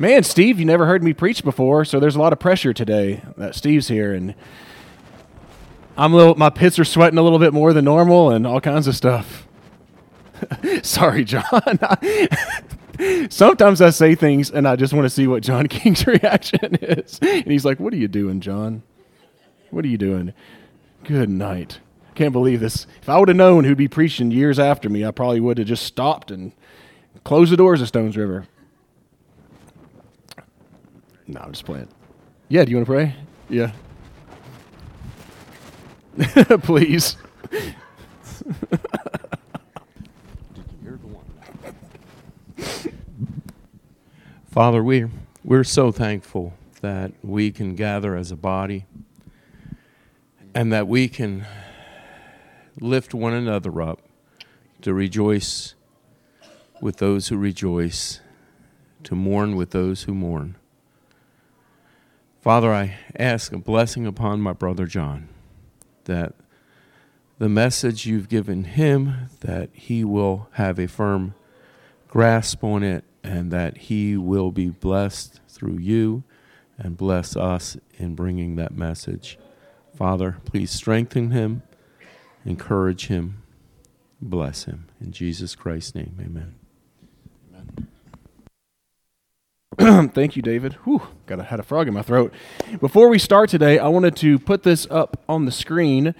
Man, Steve, you never heard me preach before, so there's a lot of pressure today that Steve's here, and I'm a little. My pits are sweating a little bit more than normal, and all kinds of stuff. Sorry, John. Sometimes I say things, and I just want to see what John King's reaction is, and he's like, "What are you doing, John? What are you doing?" Good night. Can't believe this. If I would have known who'd be preaching years after me, I probably would have just stopped and closed the doors of Stones River. No, I'm just playing. Yeah, do you want to pray? Yeah. Please. Father, we we're so thankful that we can gather as a body and that we can lift one another up to rejoice with those who rejoice, to mourn with those who mourn. Father, I ask a blessing upon my brother John that the message you've given him that he will have a firm grasp on it and that he will be blessed through you and bless us in bringing that message. Father, please strengthen him, encourage him, bless him. In Jesus Christ's name, amen. amen. Thank you, David. Whew, got a, had a frog in my throat. Before we start today, I wanted to put this up on the screen.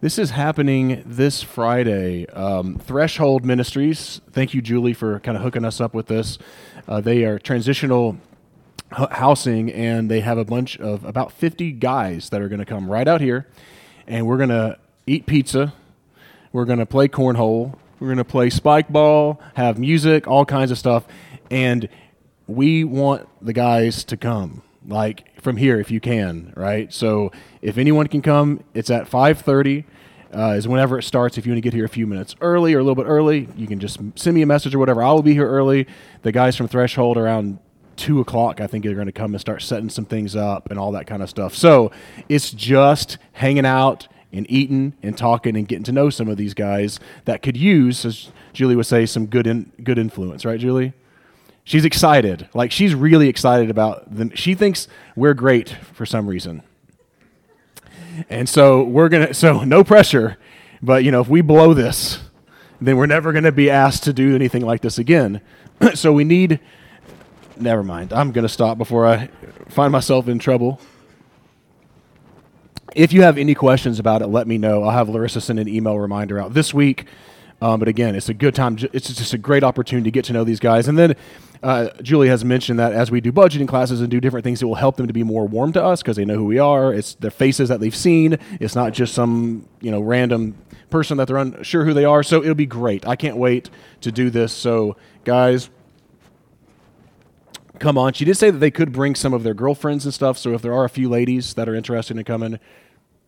This is happening this Friday. Um, Threshold Ministries. Thank you, Julie, for kind of hooking us up with this. Uh, they are transitional housing, and they have a bunch of about 50 guys that are going to come right out here, and we're going to eat pizza. We're going to play cornhole. We're going to play spike ball, have music, all kinds of stuff, and we want the guys to come like from here if you can right so if anyone can come it's at 5.30 uh, is whenever it starts if you want to get here a few minutes early or a little bit early you can just send me a message or whatever i will be here early the guys from threshold around two o'clock, I think they're going to come and start setting some things up and all that kind of stuff. So it's just hanging out and eating and talking and getting to know some of these guys that could use, as Julie would say, some good in, good influence, right, Julie? She's excited. Like she's really excited about them. She thinks we're great for some reason. And so we're gonna so no pressure, but you know, if we blow this, then we're never gonna be asked to do anything like this again. so we need never mind. I'm going to stop before I find myself in trouble. If you have any questions about it, let me know. I'll have Larissa send an email reminder out this week. Um, but again, it's a good time. It's just a great opportunity to get to know these guys. And then uh, Julie has mentioned that as we do budgeting classes and do different things, it will help them to be more warm to us because they know who we are. It's their faces that they've seen. It's not just some you know random person that they're unsure who they are. So it'll be great. I can't wait to do this. So guys, come on. She did say that they could bring some of their girlfriends and stuff. So if there are a few ladies that are interested in coming,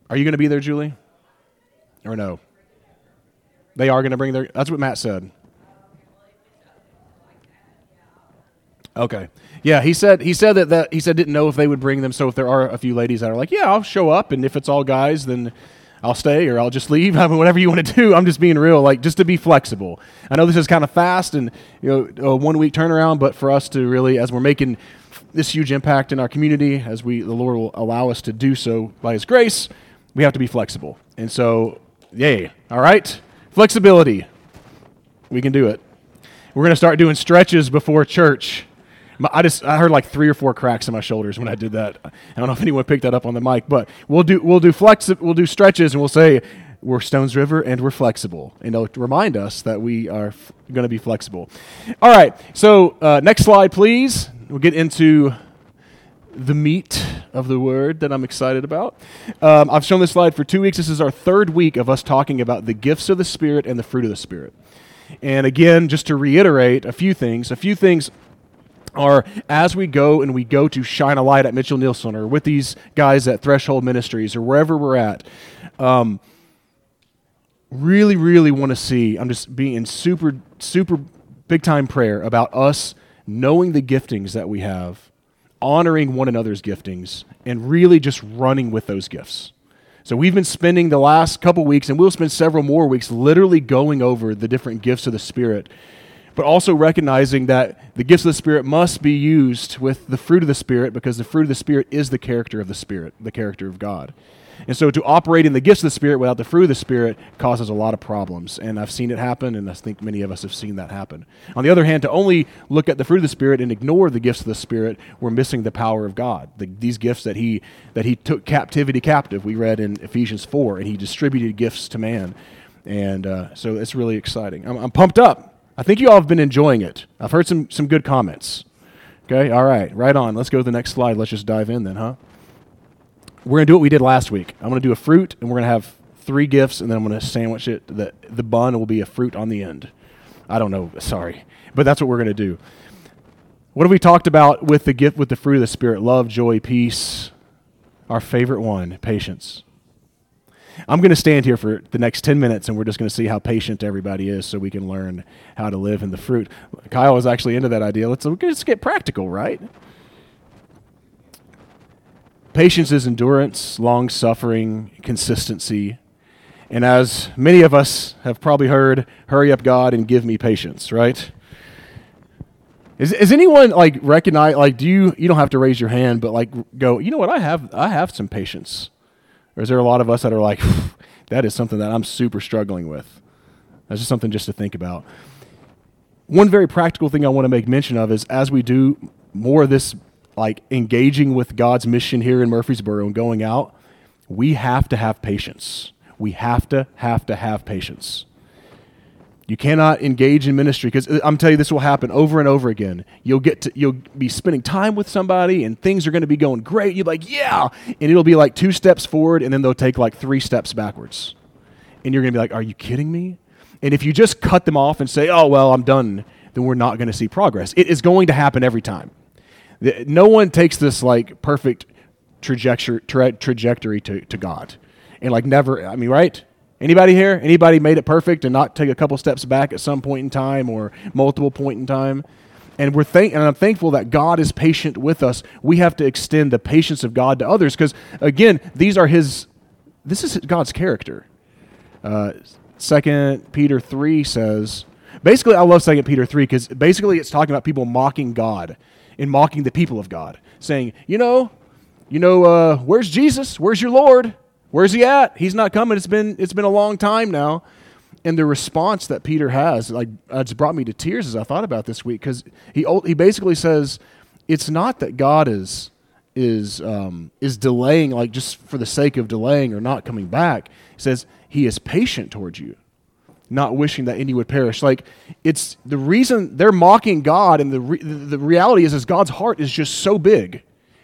are you going to be there, Julie? Or no? They are going to bring their. That's what Matt said. Okay. Yeah, he said he said that, that he said didn't know if they would bring them. So if there are a few ladies that are like, yeah, I'll show up, and if it's all guys, then I'll stay or I'll just leave. I mean, whatever you want to do. I'm just being real, like just to be flexible. I know this is kind of fast and you know a one week turnaround, but for us to really, as we're making this huge impact in our community, as we the Lord will allow us to do so by His grace, we have to be flexible. And so, yay! All right, flexibility. We can do it. We're going to start doing stretches before church. I just I heard like three or four cracks in my shoulders when I did that. I don't know if anyone picked that up on the mic, but we'll do we'll do flex we'll do stretches and we'll say we're Stones River and we're flexible, and it'll remind us that we are f- going to be flexible. All right, so uh, next slide, please. We'll get into the meat of the word that I'm excited about. Um, I've shown this slide for two weeks. This is our third week of us talking about the gifts of the Spirit and the fruit of the Spirit. And again, just to reiterate a few things, a few things are as we go and we go to shine a light at Mitchell Neilson or with these guys at Threshold Ministries or wherever we're at, um, really, really want to see. I'm just being in super, super big time prayer about us knowing the giftings that we have, honoring one another's giftings, and really just running with those gifts. So we've been spending the last couple weeks, and we'll spend several more weeks literally going over the different gifts of the Spirit but also recognizing that the gifts of the Spirit must be used with the fruit of the Spirit because the fruit of the Spirit is the character of the Spirit, the character of God. And so to operate in the gifts of the Spirit without the fruit of the Spirit causes a lot of problems. And I've seen it happen, and I think many of us have seen that happen. On the other hand, to only look at the fruit of the Spirit and ignore the gifts of the Spirit, we're missing the power of God. The, these gifts that he, that he took captivity captive, we read in Ephesians 4, and He distributed gifts to man. And uh, so it's really exciting. I'm, I'm pumped up. I think you all have been enjoying it. I've heard some, some good comments. Okay, all right, right on. Let's go to the next slide. Let's just dive in then, huh? We're going to do what we did last week. I'm going to do a fruit, and we're going to have three gifts, and then I'm going to sandwich it. The, the bun will be a fruit on the end. I don't know, sorry. But that's what we're going to do. What have we talked about with the gift, with the fruit of the Spirit? Love, joy, peace. Our favorite one, patience. I'm going to stand here for the next 10 minutes and we're just going to see how patient everybody is so we can learn how to live in the fruit. Kyle was actually into that idea. Let's, let's get practical, right? Patience is endurance, long suffering, consistency. And as many of us have probably heard, hurry up, God, and give me patience, right? Is, is anyone like recognize like do you you don't have to raise your hand but like go you know what I have I have some patience or is there a lot of us that are like that is something that I'm super struggling with that's just something just to think about one very practical thing I want to make mention of is as we do more of this like engaging with God's mission here in Murfreesboro and going out, we have to have patience. We have to, have to have patience. You cannot engage in ministry because uh, I'm telling you this will happen over and over again. You'll get to you'll be spending time with somebody and things are going to be going great. You're like, "Yeah." And it'll be like two steps forward and then they'll take like three steps backwards. And you're going to be like, "Are you kidding me?" And if you just cut them off and say, "Oh, well, I'm done," then we're not going to see progress. It is going to happen every time no one takes this like perfect trajectory tra- trajectory to, to God, and like never. I mean, right? Anybody here? Anybody made it perfect and not take a couple steps back at some point in time or multiple point in time? And we're thank- and I'm thankful that God is patient with us. We have to extend the patience of God to others because again, these are His. This is God's character. Uh, Second Peter three says, basically, I love Second Peter three because basically it's talking about people mocking God in mocking the people of God, saying, you know, you know, uh, where's Jesus? Where's your Lord? Where's he at? He's not coming. It's been it's been a long time now. And the response that Peter has, like, it's brought me to tears as I thought about this week because he he basically says, it's not that God is is um, is delaying, like just for the sake of delaying or not coming back. He says he is patient towards you not wishing that any would perish. Like it's the reason they're mocking God, and the re- the reality is, is God's heart is just so big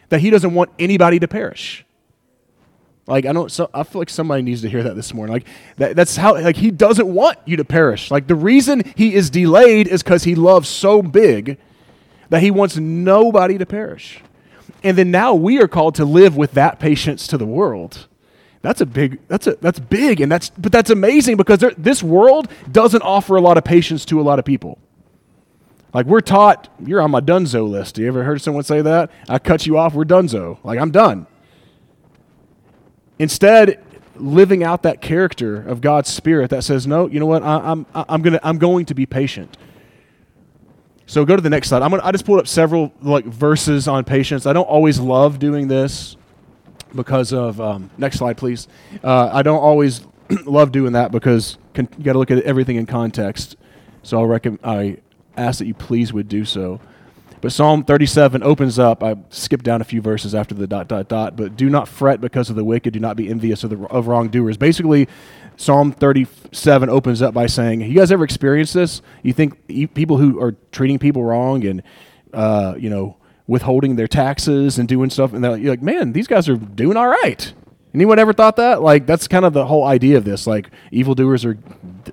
that He doesn't want anybody to perish. Like I don't, so I feel like somebody needs to hear that this morning. Like that, that's how, like He doesn't want you to perish. Like the reason He is delayed is because He loves so big that He wants nobody to perish. And then now we are called to live with that patience to the world. That's a big. That's a that's big, and that's but that's amazing because this world doesn't offer a lot of patience to a lot of people. Like we're taught, you're on my dunzo list. Do you ever heard someone say that? I cut you off. We're dunzo. Like I'm done. Instead, living out that character of God's Spirit that says, no, you know what? I, I'm I'm gonna I'm going to be patient. So go to the next slide. I'm gonna, I just pulled up several like verses on patience. I don't always love doing this because of um, next slide, please. Uh, I don't always love doing that because con- you got to look at everything in context. So I'll recommend I ask that you please would do so. But Psalm 37 opens up. I skipped down a few verses after the dot dot dot. But do not fret because of the wicked. Do not be envious of the of wrongdoers. Basically, Psalm 37 opens up by saying, "You guys ever experienced this? You think people who are treating people wrong and uh, you know." Withholding their taxes and doing stuff, and they're like, man, these guys are doing all right. Anyone ever thought that? Like, that's kind of the whole idea of this. Like, evildoers are,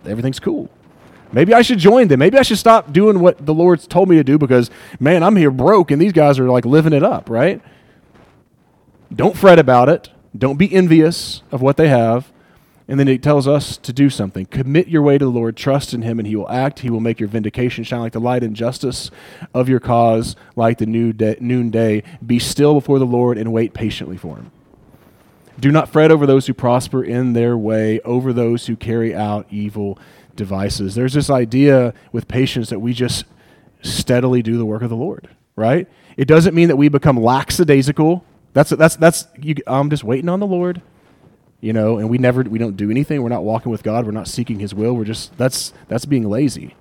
everything's cool. Maybe I should join them. Maybe I should stop doing what the Lord's told me to do because, man, I'm here broke and these guys are like living it up, right? Don't fret about it. Don't be envious of what they have. And then it tells us to do something. Commit your way to the Lord, trust in Him, and He will act. He will make your vindication shine like the light and justice of your cause like the new day, noonday. Be still before the Lord and wait patiently for Him. Do not fret over those who prosper in their way, over those who carry out evil devices. There's this idea with patience that we just steadily do the work of the Lord, right? It doesn't mean that we become lackadaisical. That's that's that's you, I'm just waiting on the Lord, you know, and we never we don't do anything. We're not walking with God. We're not seeking His will. We're just that's that's being lazy.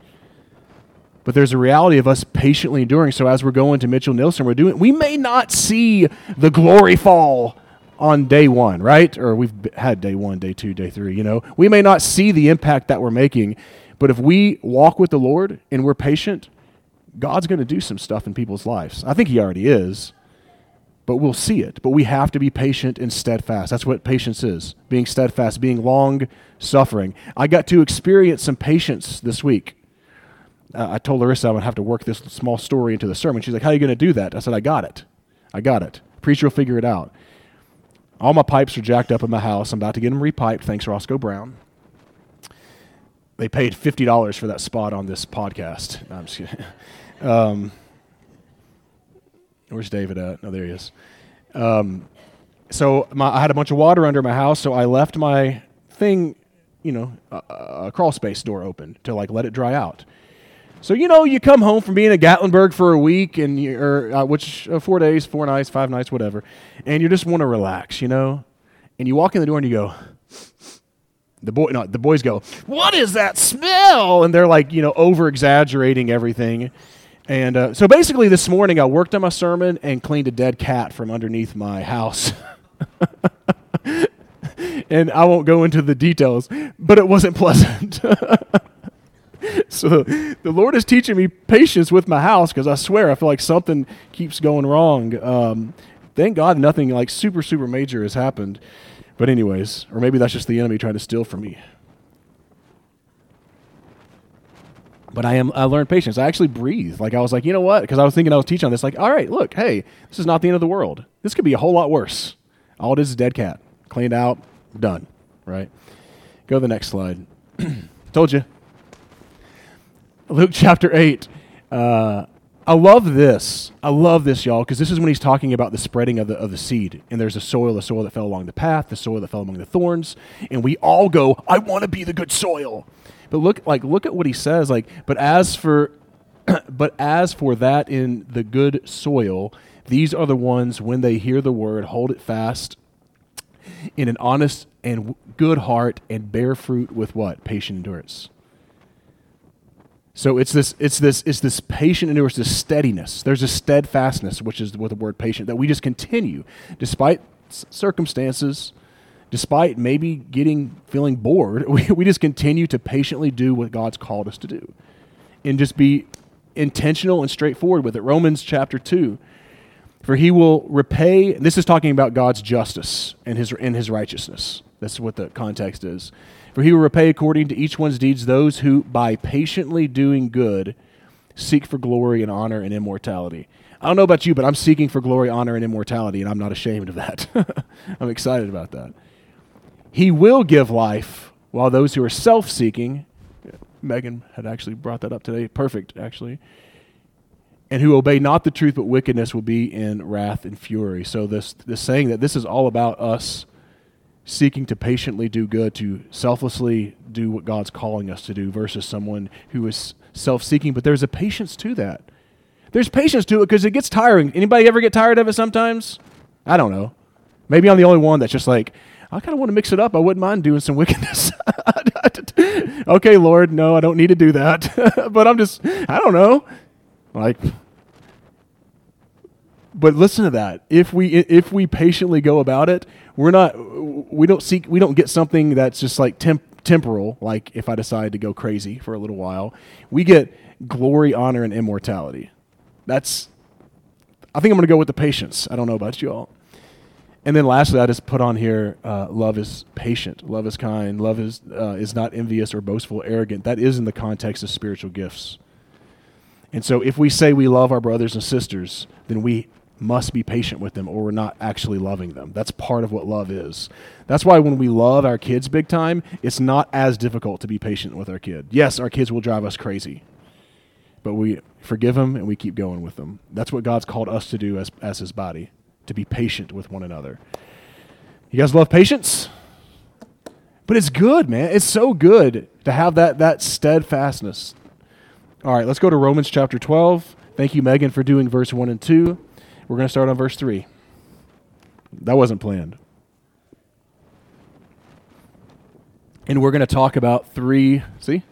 But there's a reality of us patiently enduring. So as we're going to Mitchell Neilson, we're doing. We may not see the glory fall on day one, right? Or we've had day one, day two, day three. You know, we may not see the impact that we're making, but if we walk with the Lord and we're patient, God's going to do some stuff in people's lives. I think He already is, but we'll see it. But we have to be patient and steadfast. That's what patience is being steadfast, being long suffering. I got to experience some patience this week. Uh, I told Larissa I would have to work this small story into the sermon. She's like, How are you going to do that? I said, I got it. I got it. Preacher will figure it out. All my pipes are jacked up in my house. I'm about to get them repiped. Thanks, Roscoe Brown. They paid fifty dollars for that spot on this podcast. No, I'm just kidding. Um, where's David at? Oh, there he is. Um, so my, I had a bunch of water under my house, so I left my thing, you know, a, a crawl space door open to like let it dry out. So you know, you come home from being at Gatlinburg for a week, and or uh, which uh, four days, four nights, five nights, whatever, and you just want to relax, you know, and you walk in the door and you go. The boy, no, the boys go. What is that smell? And they're like, you know, over exaggerating everything. And uh, so basically, this morning I worked on my sermon and cleaned a dead cat from underneath my house. and I won't go into the details, but it wasn't pleasant. so the Lord is teaching me patience with my house because I swear I feel like something keeps going wrong. Um, thank God nothing like super, super major has happened. But, anyways, or maybe that's just the enemy trying to steal from me. But I am I learned patience. I actually breathed. Like I was like, you know what? Because I was thinking I was teaching on this. Like, all right, look, hey, this is not the end of the world. This could be a whole lot worse. All it is is dead cat, cleaned out, done. Right. Go to the next slide. Told you. Luke chapter eight. Uh, I love this. I love this, y'all, because this is when he's talking about the spreading of the of the seed. And there's a soil, the soil that fell along the path, the soil that fell among the thorns, and we all go, I want to be the good soil. But look, like, look at what he says. Like, but as for, but as for that in the good soil, these are the ones when they hear the word, hold it fast in an honest and good heart, and bear fruit with what patient endurance. So it's this, it's this, it's this patient endurance, this steadiness. There's a steadfastness, which is what the word patient, that we just continue despite circumstances, despite maybe getting feeling bored, we, we just continue to patiently do what God's called us to do and just be intentional and straightforward with it. Romans chapter 2. For he will repay, this is talking about God's justice and his, and his righteousness. That's what the context is. For he will repay according to each one's deeds those who, by patiently doing good, seek for glory and honor and immortality. I don't know about you, but I'm seeking for glory, honor, and immortality, and I'm not ashamed of that. I'm excited about that. He will give life, while those who are self seeking, Megan had actually brought that up today. Perfect, actually. And who obey not the truth but wickedness will be in wrath and fury. So this this saying that this is all about us seeking to patiently do good, to selflessly do what God's calling us to do, versus someone who is self-seeking. But there's a patience to that. There's patience to it because it gets tiring. Anybody ever get tired of it sometimes? I don't know. Maybe I'm the only one that's just like, I kind of want to mix it up. I wouldn't mind doing some wickedness. okay, Lord, no, I don't need to do that. but I'm just, I don't know. Like, but listen to that. If we if we patiently go about it, we're not we don't seek we don't get something that's just like temp, temporal. Like if I decide to go crazy for a little while, we get glory, honor, and immortality. That's I think I'm going to go with the patience. I don't know about you all. And then lastly, I just put on here: uh, love is patient, love is kind, love is uh, is not envious or boastful, arrogant. That is in the context of spiritual gifts. And so, if we say we love our brothers and sisters, then we must be patient with them, or we're not actually loving them. That's part of what love is. That's why when we love our kids big time, it's not as difficult to be patient with our kid. Yes, our kids will drive us crazy, but we forgive them and we keep going with them. That's what God's called us to do as as His body to be patient with one another. You guys love patience? But it's good, man. It's so good. to have that, that steadfastness. All right, let's go to Romans chapter 12. Thank you, Megan, for doing verse 1 and 2. We're going to start on verse 3. That wasn't planned. And we're going to talk about three. See?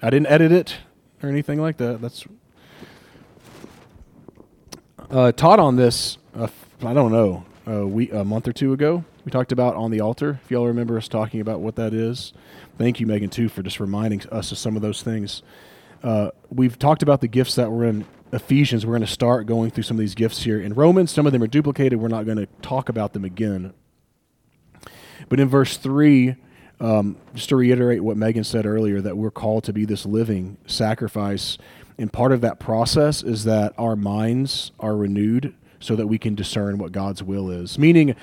I didn't edit it or anything like that. That's uh, taught on this. Uh, I don't know a week, a month or two ago. We talked about on the altar. If y'all remember us talking about what that is, thank you, Megan, too, for just reminding us of some of those things. Uh, we've talked about the gifts that were in Ephesians. We're going to start going through some of these gifts here in Romans. Some of them are duplicated. We're not going to talk about them again. But in verse 3, um, just to reiterate what Megan said earlier, that we're called to be this living sacrifice. And part of that process is that our minds are renewed so that we can discern what God's will is. Meaning, uh,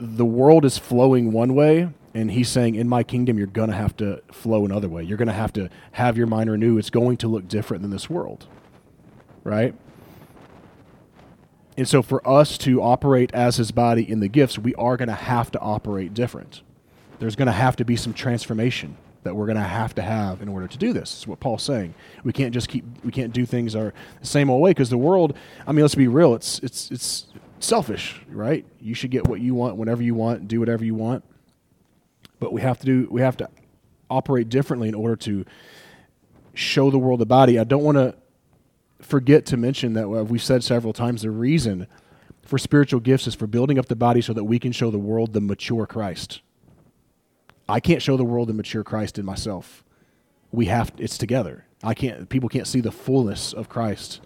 the world is flowing one way, and He's saying, In my kingdom, you're going to have to flow another way. You're going to have to have your mind renewed. It's going to look different than this world, right? And so, for us to operate as His body in the gifts, we are going to have to operate different. There's going to have to be some transformation that we're going to have to have in order to do this. Is what Paul's saying. We can't just keep we can't do things our same old way because the world. I mean, let's be real. It's it's it's selfish, right? You should get what you want whenever you want, do whatever you want. But we have to do we have to operate differently in order to show the world the body. I don't want to forget to mention that uh, we've said several times the reason for spiritual gifts is for building up the body so that we can show the world the mature Christ. I can't show the world the mature Christ in myself. We have it's together. I can't people can't see the fullness of Christ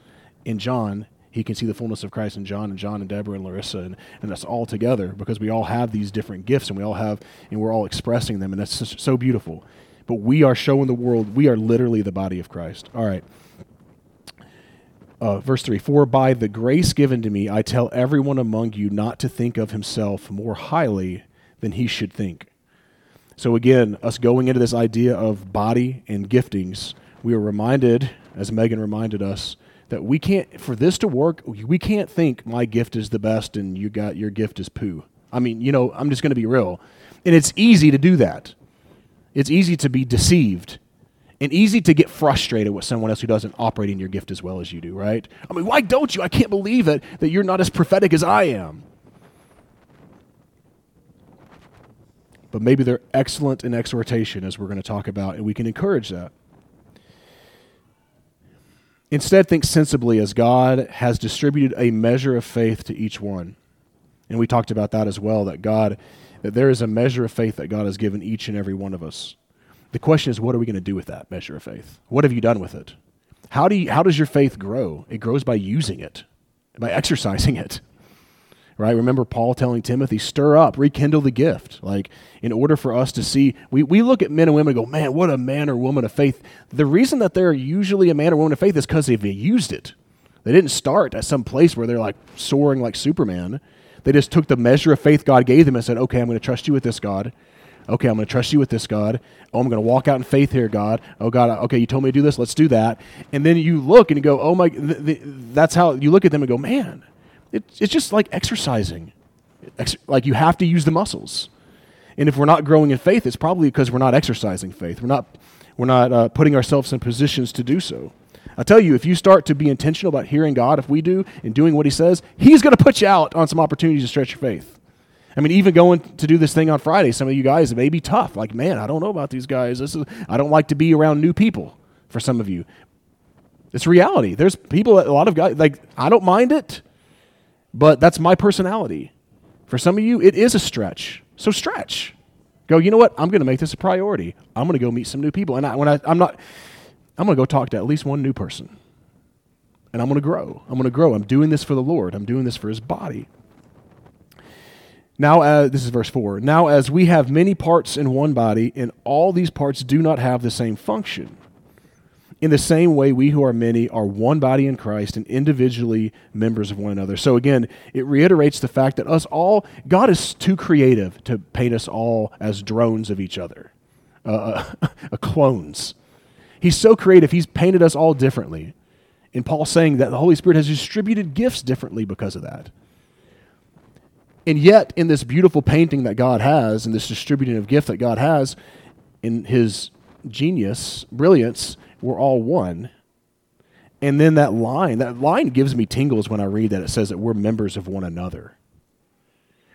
in John. He can see the fullness of Christ in John and John and Deborah and Larissa and, and that's all together because we all have these different gifts and we all have and we're all expressing them and that's so beautiful. But we are showing the world we are literally the body of Christ. All right. Uh, verse 3 For by the grace given to me, I tell everyone among you not to think of himself more highly than he should think so, again, us going into this idea of body and giftings, we are reminded, as Megan reminded us, that we can't, for this to work, we can't think my gift is the best and you got your gift is poo. I mean, you know, I'm just going to be real. And it's easy to do that. It's easy to be deceived and easy to get frustrated with someone else who doesn't operate in your gift as well as you do, right? I mean, why don't you? I can't believe it that you're not as prophetic as I am. But maybe they're excellent in exhortation, as we're going to talk about, and we can encourage that. Instead, think sensibly as God has distributed a measure of faith to each one. And we talked about that as well, that God, that there is a measure of faith that God has given each and every one of us. The question is, what are we going to do with that measure of faith? What have you done with it? How, do you, how does your faith grow? It grows by using it, by exercising it right? Remember Paul telling Timothy, stir up, rekindle the gift. Like, in order for us to see, we, we look at men and women and go, man, what a man or woman of faith. The reason that they're usually a man or woman of faith is because they've used it. They didn't start at some place where they're like soaring like Superman. They just took the measure of faith God gave them and said, okay, I'm going to trust you with this, God. Okay, I'm going to trust you with this, God. Oh, I'm going to walk out in faith here, God. Oh, God, okay, you told me to do this. Let's do that. And then you look and you go, oh, my, th- th- that's how you look at them and go, man, it, it's just like exercising. Ex- like you have to use the muscles. And if we're not growing in faith, it's probably because we're not exercising faith. We're not, we're not uh, putting ourselves in positions to do so. I tell you, if you start to be intentional about hearing God, if we do, and doing what He says, He's going to put you out on some opportunities to stretch your faith. I mean, even going to do this thing on Friday, some of you guys, it may be tough. Like, man, I don't know about these guys. This is, I don't like to be around new people for some of you. It's reality. There's people, a lot of guys, like, I don't mind it. But that's my personality. For some of you, it is a stretch. So stretch. Go, you know what? I'm going to make this a priority. I'm going to go meet some new people. And I, when I, I'm not, I'm going to go talk to at least one new person. And I'm going to grow. I'm going to grow. I'm doing this for the Lord. I'm doing this for his body. Now, uh, this is verse 4. Now, as we have many parts in one body, and all these parts do not have the same function. In the same way, we who are many are one body in Christ and individually members of one another. So again, it reiterates the fact that us all, God is too creative to paint us all as drones of each other, uh, clones. He's so creative, He's painted us all differently. And Paul's saying that the Holy Spirit has distributed gifts differently because of that. And yet, in this beautiful painting that God has, and this distributing of gift that God has, in his genius, brilliance, we're all one. And then that line, that line gives me tingles when I read that. It says that we're members of one another.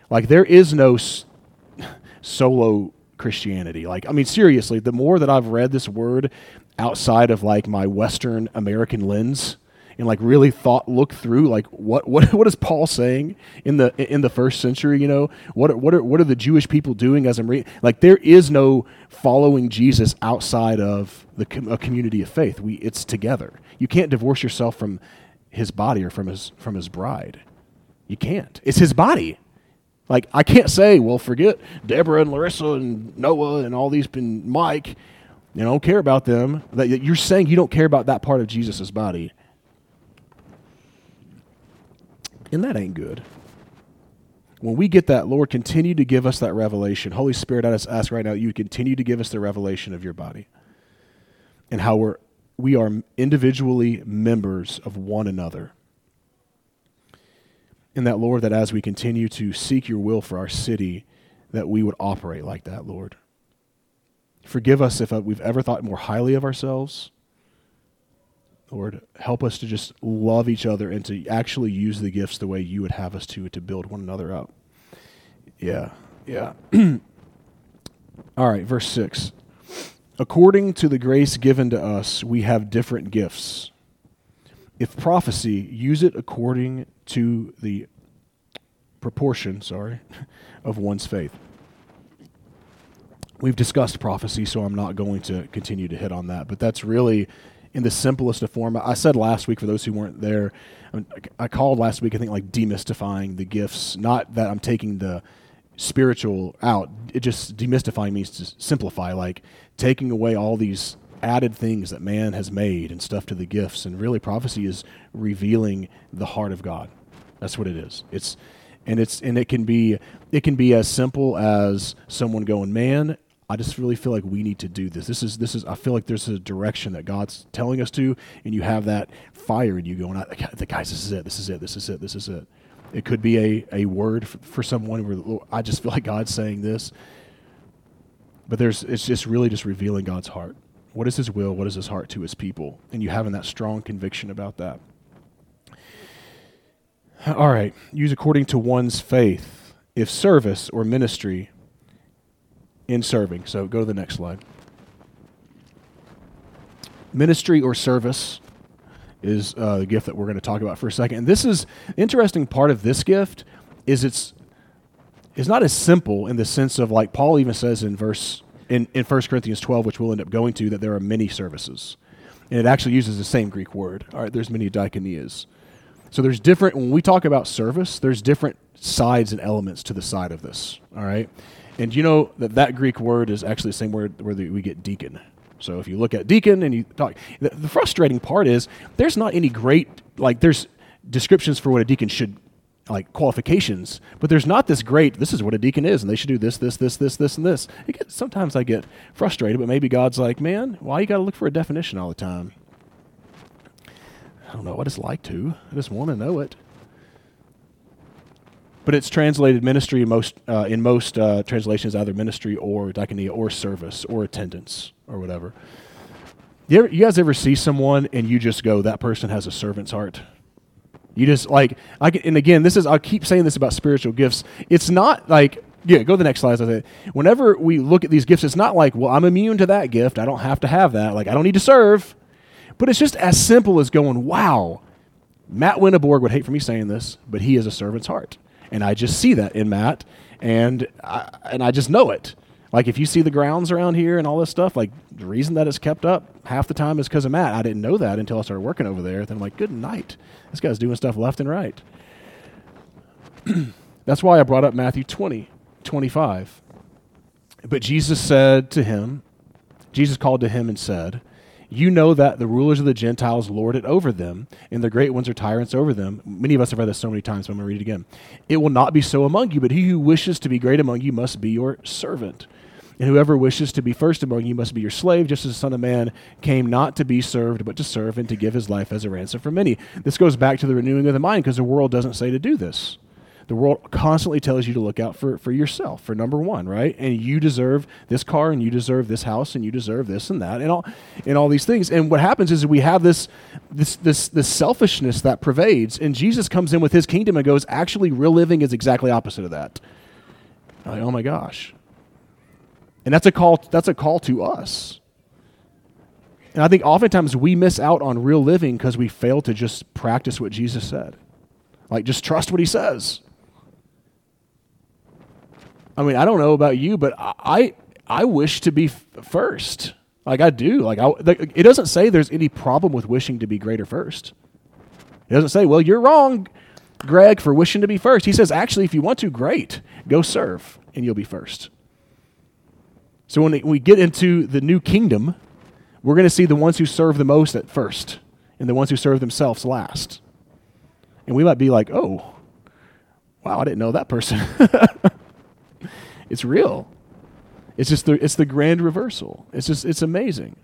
Like there is no s- solo Christianity. Like, I mean, seriously, the more that I've read this word outside of like my Western American lens, and like really thought look through like what what what is Paul saying in the in the first century? You know what are, what are what are the Jewish people doing as I'm reading? Like there is no following Jesus outside of the com- a community of faith. We it's together. You can't divorce yourself from his body or from his from his bride. You can't. It's his body. Like I can't say, well, forget Deborah and Larissa and Noah and all these and Mike. You don't care about them. That you're saying you don't care about that part of Jesus' body. And that ain't good. When we get that, Lord, continue to give us that revelation. Holy Spirit, I just ask right now that you continue to give us the revelation of your body and how we're, we are individually members of one another. And that, Lord, that as we continue to seek your will for our city, that we would operate like that, Lord. Forgive us if we've ever thought more highly of ourselves Lord, help us to just love each other and to actually use the gifts the way you would have us to to build one another up. Yeah, yeah. All right, verse 6. According to the grace given to us, we have different gifts. If prophecy, use it according to the proportion, sorry, of one's faith. We've discussed prophecy, so I'm not going to continue to hit on that, but that's really in the simplest of form. I said last week for those who weren't there, I, mean, I called last week I think like demystifying the gifts. Not that I'm taking the spiritual out. It just demystifying means to simplify, like taking away all these added things that man has made and stuff to the gifts. And really, prophecy is revealing the heart of God. That's what it is. It's and it's and it can be it can be as simple as someone going, "Man, I just really feel like we need to do this. This is this is. I feel like there's a direction that God's telling us to, and you have that fire in you going. The guys, this is it. This is it. This is it. This is it. It could be a a word for, for someone where I just feel like God's saying this. But there's it's just really just revealing God's heart. What is His will? What is His heart to His people? And you having that strong conviction about that. All right, use according to one's faith. If service or ministry in serving. So go to the next slide. Ministry or service is uh, the gift that we're going to talk about for a second. And this is interesting part of this gift is it's it's not as simple in the sense of like Paul even says in verse in, in 1 Corinthians 12, which we'll end up going to, that there are many services. And it actually uses the same Greek word. All right, there's many diakonias. So there's different when we talk about service, there's different sides and elements to the side of this. All right. And you know that that Greek word is actually the same word where we get deacon. So if you look at deacon and you talk, the, the frustrating part is there's not any great like there's descriptions for what a deacon should like qualifications, but there's not this great. This is what a deacon is, and they should do this, this, this, this, this, and this. Gets, sometimes I get frustrated, but maybe God's like, man, why you got to look for a definition all the time? I don't know what it's like to. I just want to know it but it's translated ministry in most uh, in most uh, translations either ministry or diaconia or service or attendance or whatever. You, ever, you guys ever see someone and you just go, that person has a servant's heart? You just like I can, and again, this is I keep saying this about spiritual gifts. It's not like yeah, go to the next slide. I Whenever we look at these gifts, it's not like, well, I'm immune to that gift. I don't have to have that. Like I don't need to serve. But it's just as simple as going, wow. Matt Winneborg would hate for me saying this, but he is a servant's heart and I just see that in Matt, and I, and I just know it. Like if you see the grounds around here and all this stuff, like the reason that it's kept up half the time is because of Matt. I didn't know that until I started working over there. Then I'm like, good night. This guy's doing stuff left and right. That's why I brought up Matthew 20, 25. But Jesus said to him, Jesus called to him and said, you know that the rulers of the Gentiles lord it over them, and the great ones are tyrants over them. Many of us have read this so many times, but I'm going to read it again. It will not be so among you, but he who wishes to be great among you must be your servant. And whoever wishes to be first among you must be your slave, just as the Son of Man came not to be served, but to serve and to give his life as a ransom for many. This goes back to the renewing of the mind because the world doesn't say to do this. The world constantly tells you to look out for, for yourself, for number one, right? And you deserve this car, and you deserve this house, and you deserve this and that, and all, and all these things. And what happens is we have this, this, this, this selfishness that pervades, and Jesus comes in with his kingdom and goes, actually, real living is exactly opposite of that. Like, oh my gosh. And that's a call, that's a call to us. And I think oftentimes we miss out on real living because we fail to just practice what Jesus said. Like, just trust what he says. I mean, I don't know about you, but I I wish to be f- first. Like I do. Like I, it doesn't say there's any problem with wishing to be greater first. It doesn't say, well, you're wrong, Greg, for wishing to be first. He says, actually, if you want to, great, go serve, and you'll be first. So when we get into the new kingdom, we're going to see the ones who serve the most at first, and the ones who serve themselves last. And we might be like, oh, wow, I didn't know that person. it's real. It's just the, it's the grand reversal. It's just, it's amazing.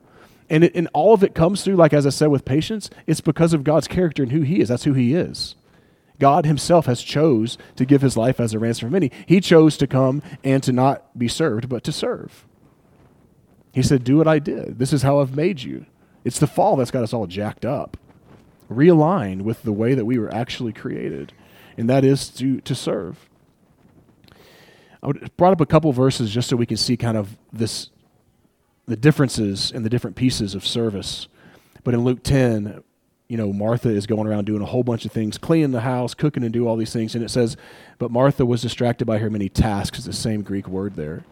And, it, and all of it comes through, like as I said, with patience, it's because of God's character and who he is. That's who he is. God himself has chose to give his life as a ransom for many. He chose to come and to not be served, but to serve. He said, Do what I did. This is how I've made you. It's the fall that's got us all jacked up realign with the way that we were actually created, and that is to, to serve. I brought up a couple verses just so we can see kind of this the differences in the different pieces of service. But in Luke 10, you know, Martha is going around doing a whole bunch of things, cleaning the house, cooking, and do all these things. And it says, but Martha was distracted by her many tasks. It's the same Greek word there.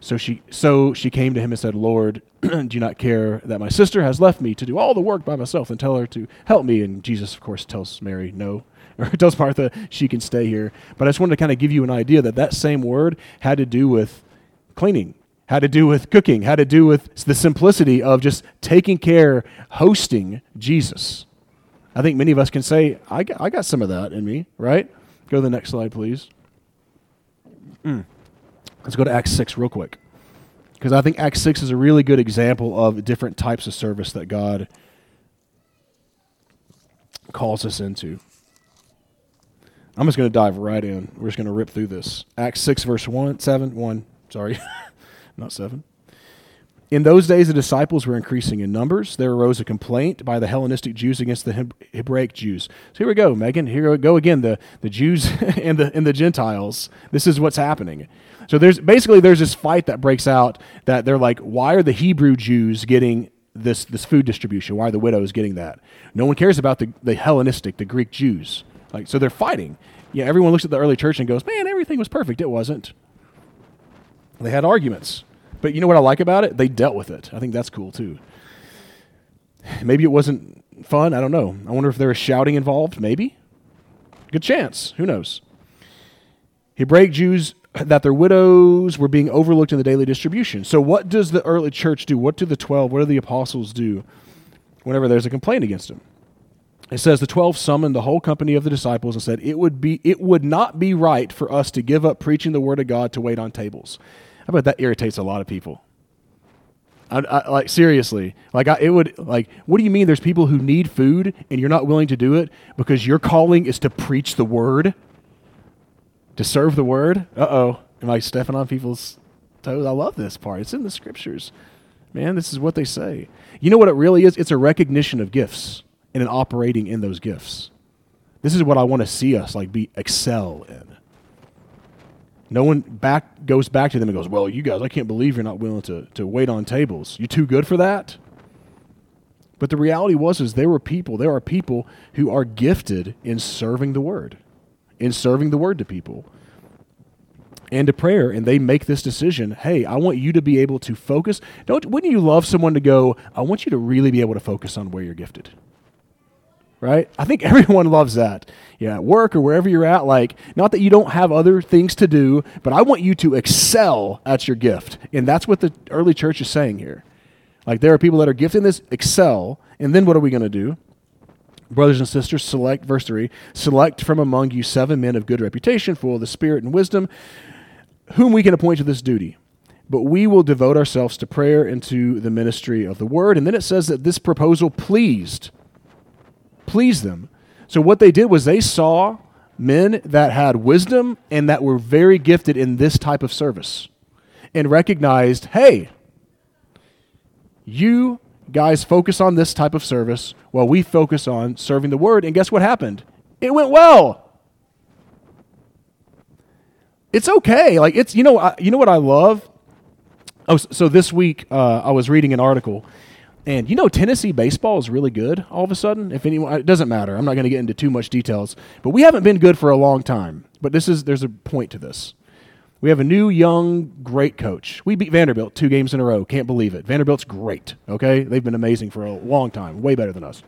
So she, so she came to him and said, Lord, do you not care that my sister has left me to do all the work by myself and tell her to help me? And Jesus, of course, tells Mary no, or tells Martha she can stay here. But I just wanted to kind of give you an idea that that same word had to do with cleaning, had to do with cooking, had to do with the simplicity of just taking care, hosting Jesus. I think many of us can say, I got, I got some of that in me, right? Go to the next slide, please. Mm. Let's go to Acts 6 real quick. Because I think Acts 6 is a really good example of different types of service that God calls us into. I'm just going to dive right in. We're just going to rip through this. Acts 6, verse 1, 7, 1, sorry, not 7. In those days, the disciples were increasing in numbers. There arose a complaint by the Hellenistic Jews against the Hebraic Jews. So here we go, Megan. Here we go again. The, the Jews and the and the Gentiles. This is what's happening. So there's basically there's this fight that breaks out that they're like, why are the Hebrew Jews getting this this food distribution? Why are the widows getting that? No one cares about the, the Hellenistic, the Greek Jews. Like so they're fighting. Yeah, everyone looks at the early church and goes, Man, everything was perfect. It wasn't. They had arguments. But you know what I like about it? They dealt with it. I think that's cool too. Maybe it wasn't fun. I don't know. I wonder if there was shouting involved. Maybe. Good chance. Who knows? Hebraic Jews that their widows were being overlooked in the daily distribution. So, what does the early church do? What do the 12, what do the apostles do whenever there's a complaint against them? It says the 12 summoned the whole company of the disciples and said, it would, be, it would not be right for us to give up preaching the word of God to wait on tables. I bet that irritates a lot of people. I, I, like seriously, like I, it would like. What do you mean? There's people who need food and you're not willing to do it because your calling is to preach the word, to serve the word. Uh oh, am I stepping on people's toes? I love this part. It's in the scriptures, man. This is what they say. You know what it really is? It's a recognition of gifts and an operating in those gifts. This is what I want to see us like be excel in. No one back goes back to them and goes, "Well, you guys, I can't believe you're not willing to to wait on tables. You're too good for that." But the reality was is there were people, there are people who are gifted in serving the word, in serving the word to people and to prayer and they make this decision hey i want you to be able to focus don't wouldn't you love someone to go i want you to really be able to focus on where you're gifted right? I think everyone loves that. Yeah, at work or wherever you're at, like, not that you don't have other things to do, but I want you to excel at your gift. And that's what the early church is saying here. Like, there are people that are gifted in this, excel, and then what are we going to do? Brothers and sisters, select, verse 3 select from among you seven men of good reputation, full of the Spirit and wisdom, whom we can appoint to this duty but we will devote ourselves to prayer and to the ministry of the word. And then it says that this proposal pleased please them. So what they did was they saw men that had wisdom and that were very gifted in this type of service and recognized hey, you guys focus on this type of service while we focus on serving the word. And guess what happened? It went well. It's okay. Like it's you know I, you know what I love. Oh, so this week uh, I was reading an article, and you know Tennessee baseball is really good. All of a sudden, if anyone, it doesn't matter. I'm not going to get into too much details, but we haven't been good for a long time. But this is there's a point to this. We have a new, young, great coach. We beat Vanderbilt two games in a row. Can't believe it. Vanderbilt's great, okay? They've been amazing for a long time, way better than us.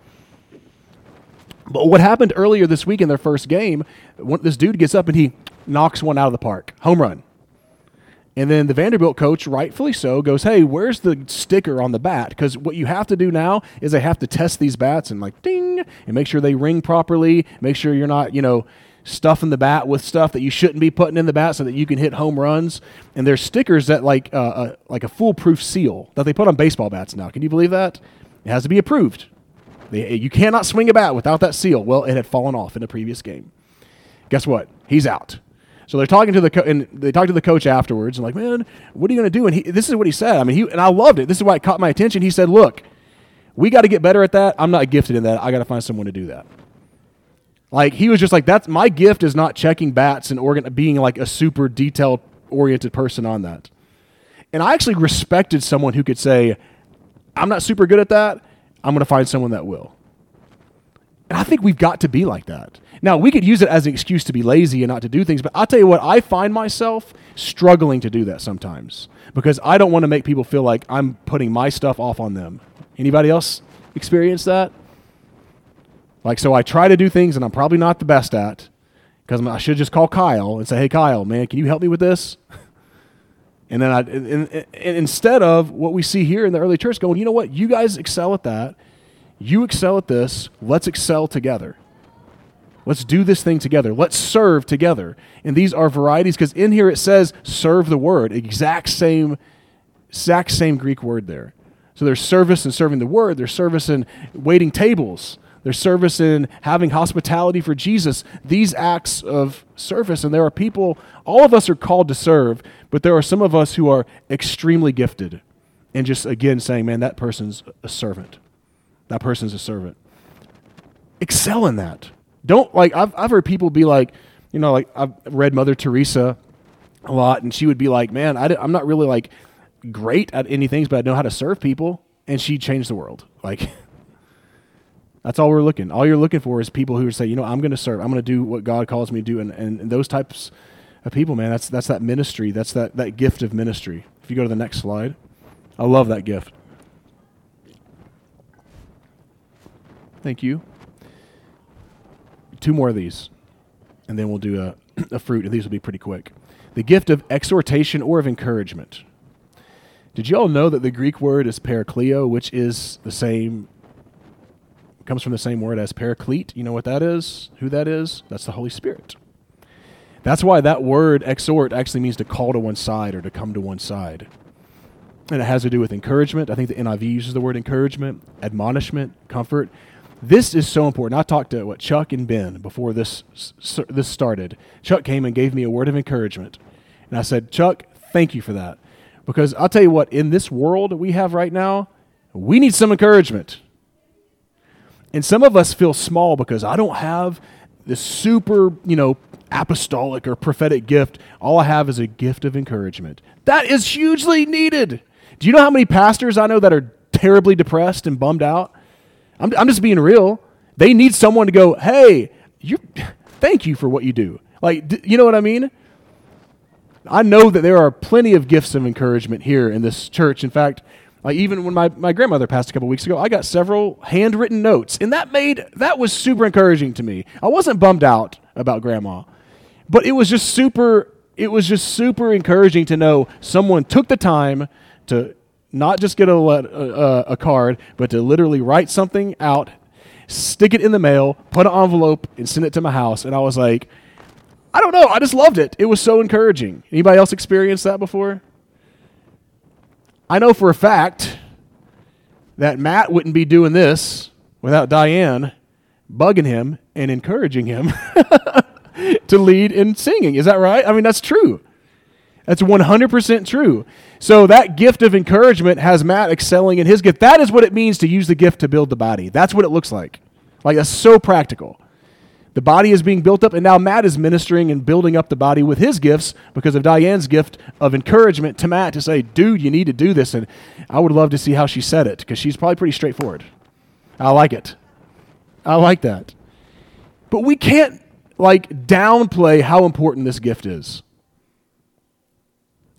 But what happened earlier this week in their first game, this dude gets up and he knocks one out of the park. Home run. And then the Vanderbilt coach, rightfully so, goes, Hey, where's the sticker on the bat? Because what you have to do now is they have to test these bats and like ding and make sure they ring properly, make sure you're not, you know, stuffing the bat with stuff that you shouldn't be putting in the bat so that you can hit home runs. And there's stickers that like uh, uh, like a foolproof seal that they put on baseball bats now. Can you believe that? It has to be approved. They, you cannot swing a bat without that seal. Well, it had fallen off in a previous game. Guess what? He's out. So they're talking to the co- and they talked to the coach afterwards and like, man, what are you going to do? And he, this is what he said. I mean, he and I loved it. This is why it caught my attention. He said, "Look, we got to get better at that. I'm not gifted in that. I got to find someone to do that." Like he was just like, that's my gift is not checking bats and organ being like a super detail oriented person on that. And I actually respected someone who could say, I'm not super good at that. I'm going to find someone that will. And I think we've got to be like that. Now, we could use it as an excuse to be lazy and not to do things, but I'll tell you what, I find myself struggling to do that sometimes because I don't want to make people feel like I'm putting my stuff off on them. Anybody else experience that? Like, so I try to do things and I'm probably not the best at because I should just call Kyle and say, hey, Kyle, man, can you help me with this? And then I, and, and, instead of what we see here in the early church going, you know what, you guys excel at that. You excel at this. Let's excel together. Let's do this thing together. Let's serve together. And these are varieties because in here it says serve the word, exact same, exact same Greek word there. So there's service in serving the word. There's service in waiting tables there's service in having hospitality for Jesus, these acts of service. And there are people, all of us are called to serve, but there are some of us who are extremely gifted. And just again saying, man, that person's a servant. That person's a servant. Excel in that. Don't like, I've, I've heard people be like, you know, like I've read Mother Teresa a lot, and she would be like, man, I, I'm not really like great at anything, but I know how to serve people. And she changed the world. Like, That's all we're looking. All you're looking for is people who would say, you know, I'm going to serve. I'm going to do what God calls me to do. And, and, and, those types of people, man, that's, that's that ministry. That's that, that gift of ministry. If you go to the next slide, I love that gift. Thank you. Two more of these, and then we'll do a, a fruit, and these will be pretty quick. The gift of exhortation or of encouragement. Did you all know that the Greek word is parakleo, which is the same comes from the same word as paraclete. You know what that is? Who that is? That's the Holy Spirit. That's why that word exhort actually means to call to one side or to come to one side. And it has to do with encouragement. I think the NIV uses the word encouragement, admonishment, comfort. This is so important. I talked to what Chuck and Ben before this this started. Chuck came and gave me a word of encouragement. And I said, "Chuck, thank you for that." Because I'll tell you what, in this world we have right now, we need some encouragement. And some of us feel small because I don't have this super, you know, apostolic or prophetic gift. All I have is a gift of encouragement. That is hugely needed. Do you know how many pastors I know that are terribly depressed and bummed out? I'm, I'm just being real. They need someone to go, hey, you, thank you for what you do. Like, you know what I mean? I know that there are plenty of gifts of encouragement here in this church. In fact, like even when my, my grandmother passed a couple weeks ago, I got several handwritten notes, and that made that was super encouraging to me. I wasn't bummed out about grandma, but it was just super. It was just super encouraging to know someone took the time to not just get a, a, a card, but to literally write something out, stick it in the mail, put an envelope, and send it to my house. And I was like, I don't know, I just loved it. It was so encouraging. Anybody else experienced that before? I know for a fact that Matt wouldn't be doing this without Diane bugging him and encouraging him. to lead in singing. Is that right? I mean, that's true. That's 100% true. So that gift of encouragement has Matt excelling in his gift. That is what it means to use the gift to build the body. That's what it looks like. Like, that's so practical. The body is being built up, and now Matt is ministering and building up the body with his gifts because of Diane's gift of encouragement to Matt to say, dude, you need to do this. And I would love to see how she said it because she's probably pretty straightforward. I like it. I like that. But we can't, like, downplay how important this gift is.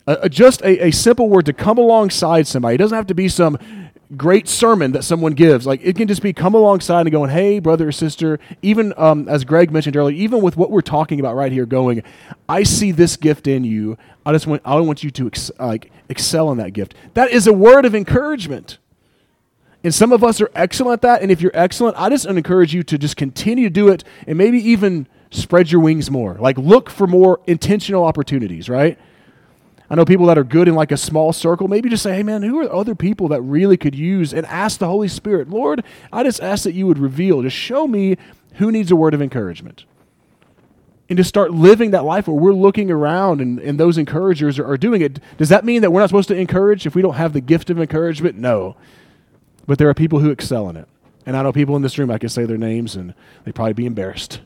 Uh, just a, a simple word to come alongside somebody. It doesn't have to be some great sermon that someone gives. Like it can just be come alongside and going, "Hey, brother or sister." Even um, as Greg mentioned earlier, even with what we're talking about right here, going, "I see this gift in you. I just want I want you to ex- like excel in that gift." That is a word of encouragement. And some of us are excellent at that. And if you're excellent, I just encourage you to just continue to do it and maybe even spread your wings more. Like look for more intentional opportunities, right? I know people that are good in like a small circle. Maybe just say, hey, man, who are other people that really could use and ask the Holy Spirit, Lord, I just ask that you would reveal, just show me who needs a word of encouragement. And to start living that life where we're looking around and, and those encouragers are, are doing it. Does that mean that we're not supposed to encourage if we don't have the gift of encouragement? No. But there are people who excel in it. And I know people in this room, I can say their names and they'd probably be embarrassed.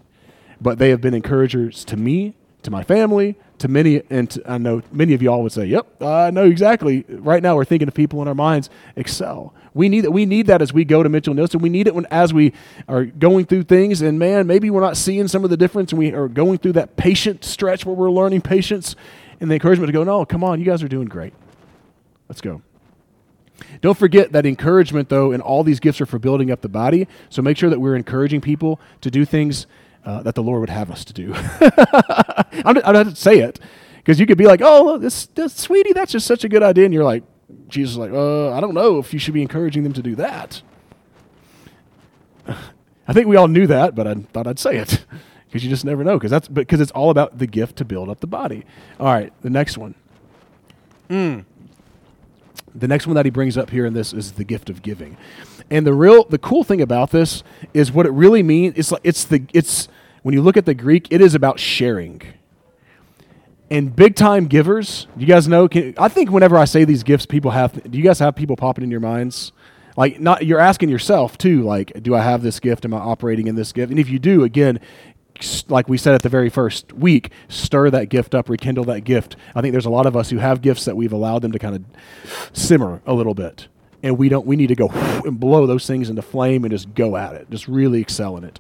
But they have been encouragers to me, to my family, to many, and to, I know many of you all would say, "Yep, I know exactly." Right now, we're thinking of people in our minds excel. We need that. We need that as we go to Mitchell Neilson. We need it when as we are going through things, and man, maybe we're not seeing some of the difference, and we are going through that patient stretch where we're learning patience, and the encouragement to go, "No, come on, you guys are doing great. Let's go." Don't forget that encouragement, though, and all these gifts are for building up the body. So make sure that we're encouraging people to do things uh, that the Lord would have us to do. I'm, have to say it because you could be like, "Oh, this, this, sweetie, that's just such a good idea," and you're like, Jesus, like, uh, I don't know if you should be encouraging them to do that. I think we all knew that, but I thought I'd say it because you just never know because that's because it's all about the gift to build up the body. All right, the next one. Mm. The next one that he brings up here in this is the gift of giving. And the real the cool thing about this is what it really means it's like it's the it's when you look at the Greek it is about sharing. And big time givers, you guys know can, I think whenever I say these gifts people have do you guys have people popping in your minds? Like not you're asking yourself too like do I have this gift am I operating in this gift? And if you do again like we said at the very first week, stir that gift up, rekindle that gift. I think there's a lot of us who have gifts that we've allowed them to kind of simmer a little bit. And we don't we need to go and blow those things into flame and just go at it just really excel in it.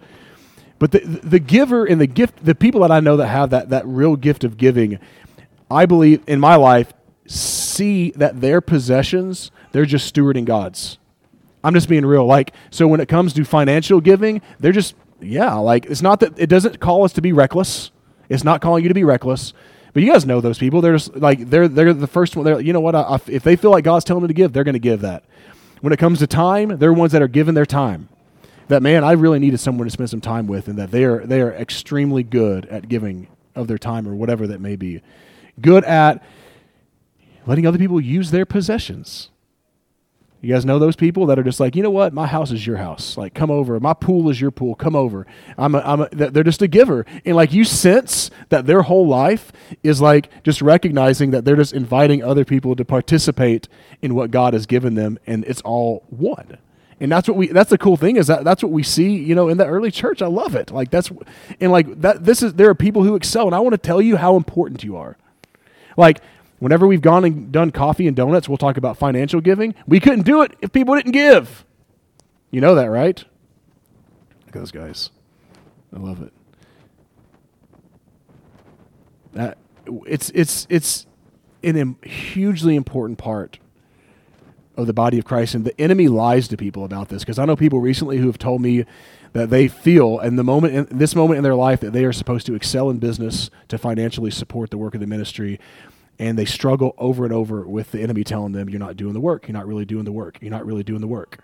But the the giver and the gift the people that i know that have that that real gift of giving i believe in my life see that their possessions they're just stewarding god's. I'm just being real like so when it comes to financial giving they're just yeah like it's not that it doesn't call us to be reckless it's not calling you to be reckless but you guys know those people. They're just like they're they're the first one. They're you know what? I, if they feel like God's telling them to give, they're going to give that. When it comes to time, they're ones that are giving their time. That man, I really needed someone to spend some time with, and that they are they are extremely good at giving of their time or whatever that may be. Good at letting other people use their possessions. You guys know those people that are just like, you know what, my house is your house. Like, come over. My pool is your pool. Come over. I'm a, I'm a, they're just a giver, and like you sense that their whole life is like just recognizing that they're just inviting other people to participate in what God has given them, and it's all one. And that's what we. That's the cool thing is that that's what we see. You know, in the early church, I love it. Like that's, and like that. This is there are people who excel, and I want to tell you how important you are. Like Whenever we've gone and done coffee and donuts, we'll talk about financial giving. We couldn't do it if people didn't give. You know that, right? Look at those guys. I love it. That it's it's it's an hugely important part of the body of Christ, and the enemy lies to people about this because I know people recently who have told me that they feel in the moment in this moment in their life that they are supposed to excel in business to financially support the work of the ministry and they struggle over and over with the enemy telling them, You're not doing the work. You're not really doing the work. You're not really doing the work.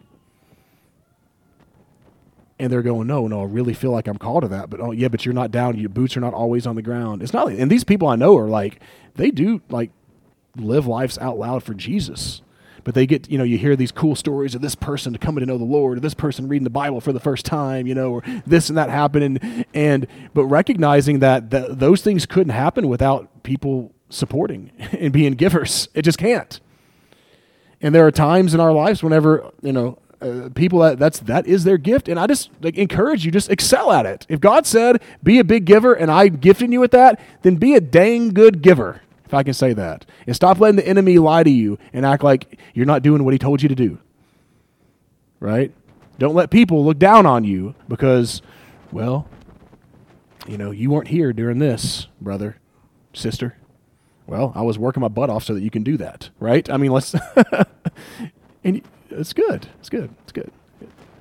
And they're going, No, no, I really feel like I'm called to that. But oh, yeah, but you're not down. Your boots are not always on the ground. It's not, and these people I know are like, they do like live lives out loud for Jesus. but they get you know you hear these cool stories of this person coming to know the Lord, or this person reading the Bible for the first time, you know, or this and that happening, and, but recognizing that th- those things couldn't happen without people supporting and being givers. It just can't. And there are times in our lives whenever you know uh, people that that's that is their gift, and I just like encourage you just excel at it. If God said be a big giver, and I gifted you with that, then be a dang good giver, if I can say that, and stop letting the enemy lie to you and act like you're not doing what he told you to do. Right? Don't let people look down on you because, well, you know, you weren't here during this, brother, sister. Well, I was working my butt off so that you can do that, right? I mean, let's. and it's good. It's good. It's good.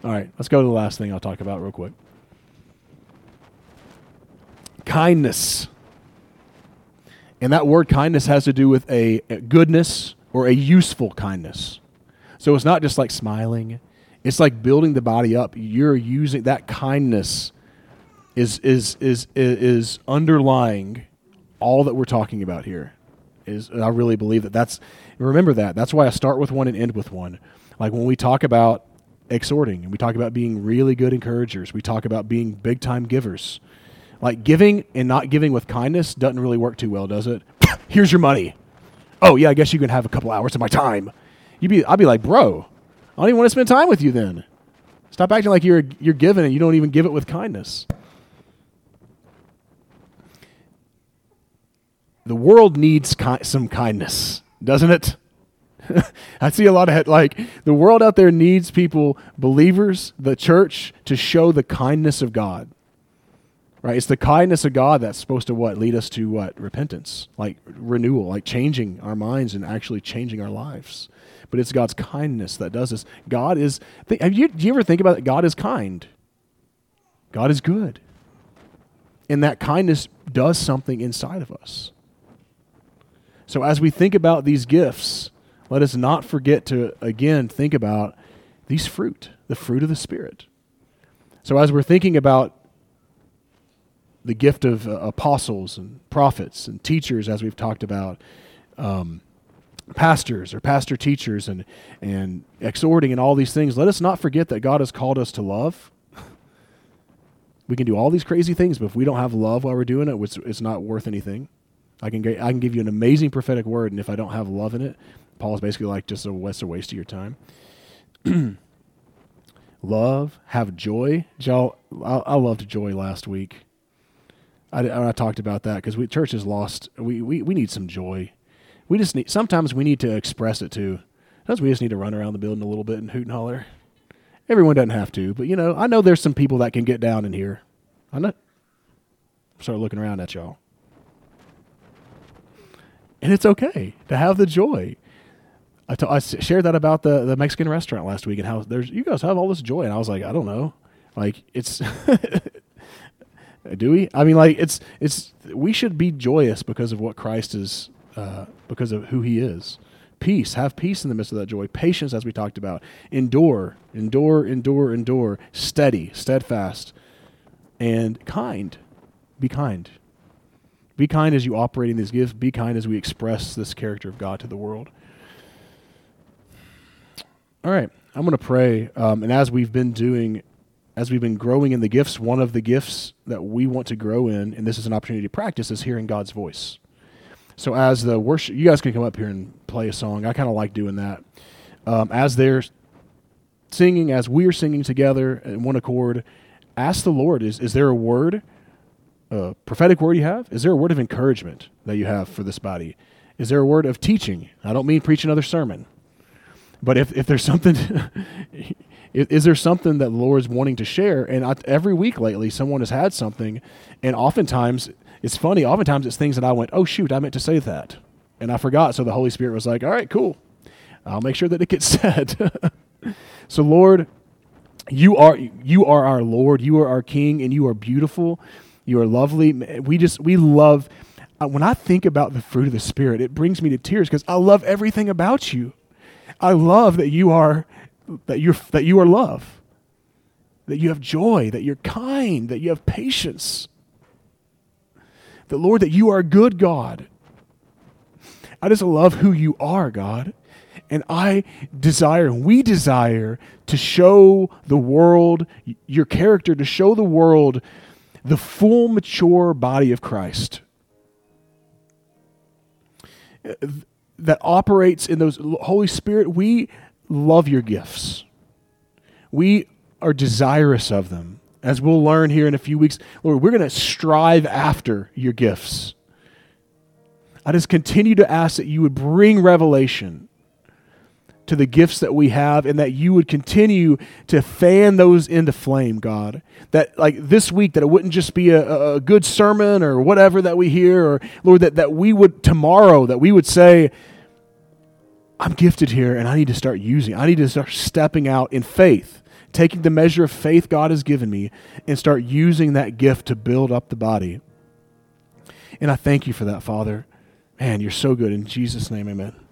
All right, let's go to the last thing I'll talk about real quick. Kindness. And that word kindness has to do with a, a goodness or a useful kindness. So it's not just like smiling, it's like building the body up. You're using that kindness is is is is underlying all that we're talking about here. Is I really believe that that's remember that. That's why I start with one and end with one. Like when we talk about exhorting and we talk about being really good encouragers, we talk about being big time givers. Like giving and not giving with kindness doesn't really work too well, does it? Here's your money. Oh yeah, I guess you can have a couple hours of my time. You'd be I'd be like, bro, I don't even want to spend time with you then. Stop acting like you're you're giving and you don't even give it with kindness. The world needs ki- some kindness, doesn't it? I see a lot of like the world out there needs people, believers, the church, to show the kindness of God. Right? It's the kindness of God that's supposed to what lead us to what repentance, like renewal, like changing our minds and actually changing our lives. But it's God's kindness that does this. God is. Have you? Do you ever think about it? God is kind. God is good, and that kindness does something inside of us. So as we think about these gifts, let us not forget to, again, think about these fruit, the fruit of the Spirit. So, as we're thinking about the gift of uh, apostles and prophets and teachers, as we've talked about, um, pastors or pastor teachers and, and exhorting and all these things, let us not forget that God has called us to love. we can do all these crazy things, but if we don't have love while we're doing it, it's, it's not worth anything. I can, I can give you an amazing prophetic word, and if I don't have love in it, Paul's basically like just a waste, a waste of your time. love, have joy. Y'all, I, I, loved joy last week. I, I talked about that because we church has lost. We, we we need some joy. We just need. Sometimes we need to express it too. Sometimes we just need to run around the building a little bit and hoot and holler. Everyone doesn't have to, but you know, I know there's some people that can get down in here. I know. Start looking around at y'all. And it's okay to have the joy. I, t- I shared that about the, the Mexican restaurant last week and how there's you guys have all this joy, and I was like, I don't know, like it's. do we? I mean, like it's it's we should be joyous because of what Christ is, uh, because of who He is. Peace, have peace in the midst of that joy. Patience, as we talked about. Endure, endure, endure, endure. Steady, steadfast, and kind. Be kind. Be kind as you operate in these gifts. Be kind as we express this character of God to the world. All right, I'm going to pray. Um, and as we've been doing, as we've been growing in the gifts, one of the gifts that we want to grow in, and this is an opportunity to practice, is hearing God's voice. So as the worship, you guys can come up here and play a song. I kind of like doing that. Um, as they're singing, as we're singing together in one accord, ask the Lord: Is is there a word, a prophetic word you have? Is there a word of encouragement that you have for this body? Is there a word of teaching? I don't mean preach another sermon. But if, if there's something, is, there something that the Lord's wanting to share? And I, every week lately, someone has had something, and oftentimes it's funny. Oftentimes it's things that I went, oh shoot, I meant to say that, and I forgot. So the Holy Spirit was like, all right, cool, I'll make sure that it gets said. so Lord, you are you are our Lord. You are our King, and you are beautiful. You are lovely. We just we love. Uh, when I think about the fruit of the Spirit, it brings me to tears because I love everything about you. I love that you are that you're that you are love. That you have joy, that you're kind, that you have patience. The Lord, that you are good God. I just love who you are, God. And I desire, we desire to show the world your character, to show the world the full, mature body of Christ that operates in those. Holy Spirit, we love your gifts. We are desirous of them. As we'll learn here in a few weeks, Lord, we're going to strive after your gifts. I just continue to ask that you would bring revelation to the gifts that we have and that you would continue to fan those into flame, God. That, like this week, that it wouldn't just be a, a good sermon or whatever that we hear, or Lord, that, that we would tomorrow, that we would say, I'm gifted here and I need to start using, I need to start stepping out in faith, taking the measure of faith God has given me and start using that gift to build up the body. And I thank you for that, Father. Man, you're so good. In Jesus' name, amen.